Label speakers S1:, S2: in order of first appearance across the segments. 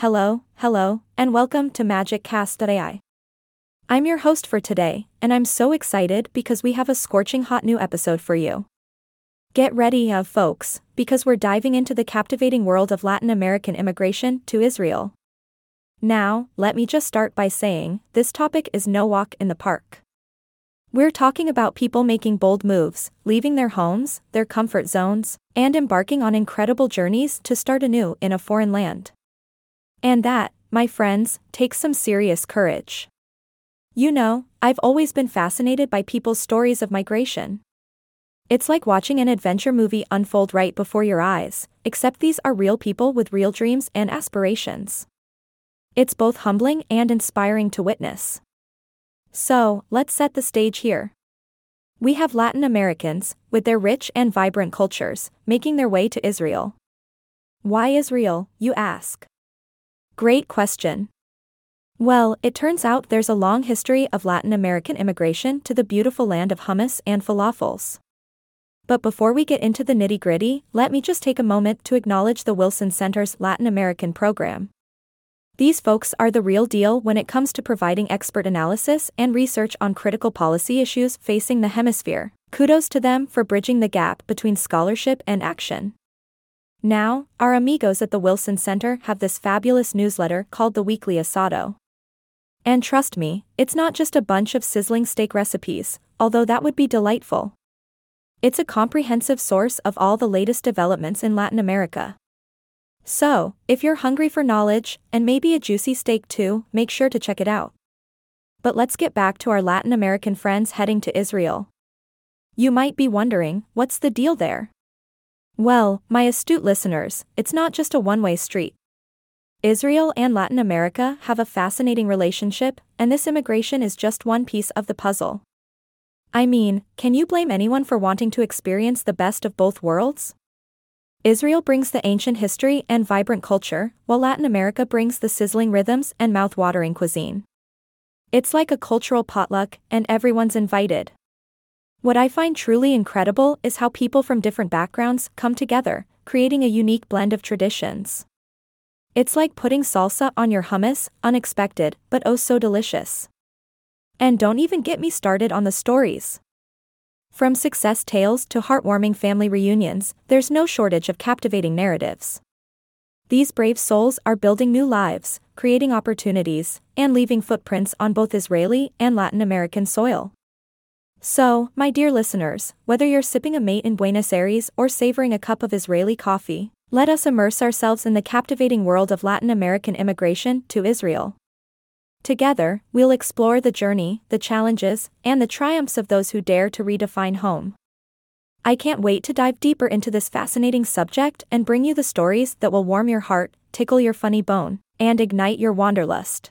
S1: Hello, hello, and welcome to MagicCast.ai. I'm your host for today, and I'm so excited because we have a scorching hot new episode for you. Get ready, uh, folks, because we're diving into the captivating world of Latin American immigration to Israel. Now, let me just start by saying this topic is no walk in the park. We're talking about people making bold moves, leaving their homes, their comfort zones, and embarking on incredible journeys to start anew in a foreign land. And that, my friends, takes some serious courage. You know, I've always been fascinated by people's stories of migration. It's like watching an adventure movie unfold right before your eyes, except these are real people with real dreams and aspirations. It's both humbling and inspiring to witness. So, let's set the stage here. We have Latin Americans, with their rich and vibrant cultures, making their way to Israel. Why Israel, you ask? Great question. Well, it turns out there's a long history of Latin American immigration to the beautiful land of hummus and falafels. But before we get into the nitty gritty, let me just take a moment to acknowledge the Wilson Center's Latin American program. These folks are the real deal when it comes to providing expert analysis and research on critical policy issues facing the hemisphere. Kudos to them for bridging the gap between scholarship and action. Now, our amigos at the Wilson Center have this fabulous newsletter called the Weekly Asado. And trust me, it's not just a bunch of sizzling steak recipes, although that would be delightful. It's a comprehensive source of all the latest developments in Latin America. So, if you're hungry for knowledge, and maybe a juicy steak too, make sure to check it out. But let's get back to our Latin American friends heading to Israel. You might be wondering, what's the deal there? Well, my astute listeners, it's not just a one way street. Israel and Latin America have a fascinating relationship, and this immigration is just one piece of the puzzle. I mean, can you blame anyone for wanting to experience the best of both worlds? Israel brings the ancient history and vibrant culture, while Latin America brings the sizzling rhythms and mouth-watering cuisine. It's like a cultural potluck, and everyone's invited. What I find truly incredible is how people from different backgrounds come together, creating a unique blend of traditions. It's like putting salsa on your hummus, unexpected, but oh so delicious. And don't even get me started on the stories. From success tales to heartwarming family reunions, there's no shortage of captivating narratives. These brave souls are building new lives, creating opportunities, and leaving footprints on both Israeli and Latin American soil. So, my dear listeners, whether you're sipping a mate in Buenos Aires or savoring a cup of Israeli coffee, let us immerse ourselves in the captivating world of Latin American immigration to Israel. Together, we'll explore the journey, the challenges, and the triumphs of those who dare to redefine home. I can't wait to dive deeper into this fascinating subject and bring you the stories that will warm your heart, tickle your funny bone, and ignite your wanderlust.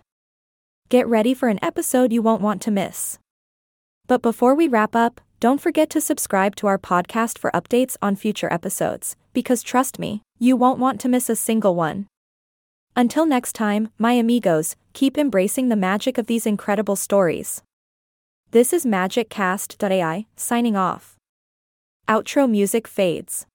S1: Get ready for an episode you won't want to miss. But before we wrap up, don't forget to subscribe to our podcast for updates on future episodes, because trust me, you won't want to miss a single one. Until next time, my amigos, keep embracing the magic of these incredible stories. This is MagicCast.ai, signing off. Outro music fades.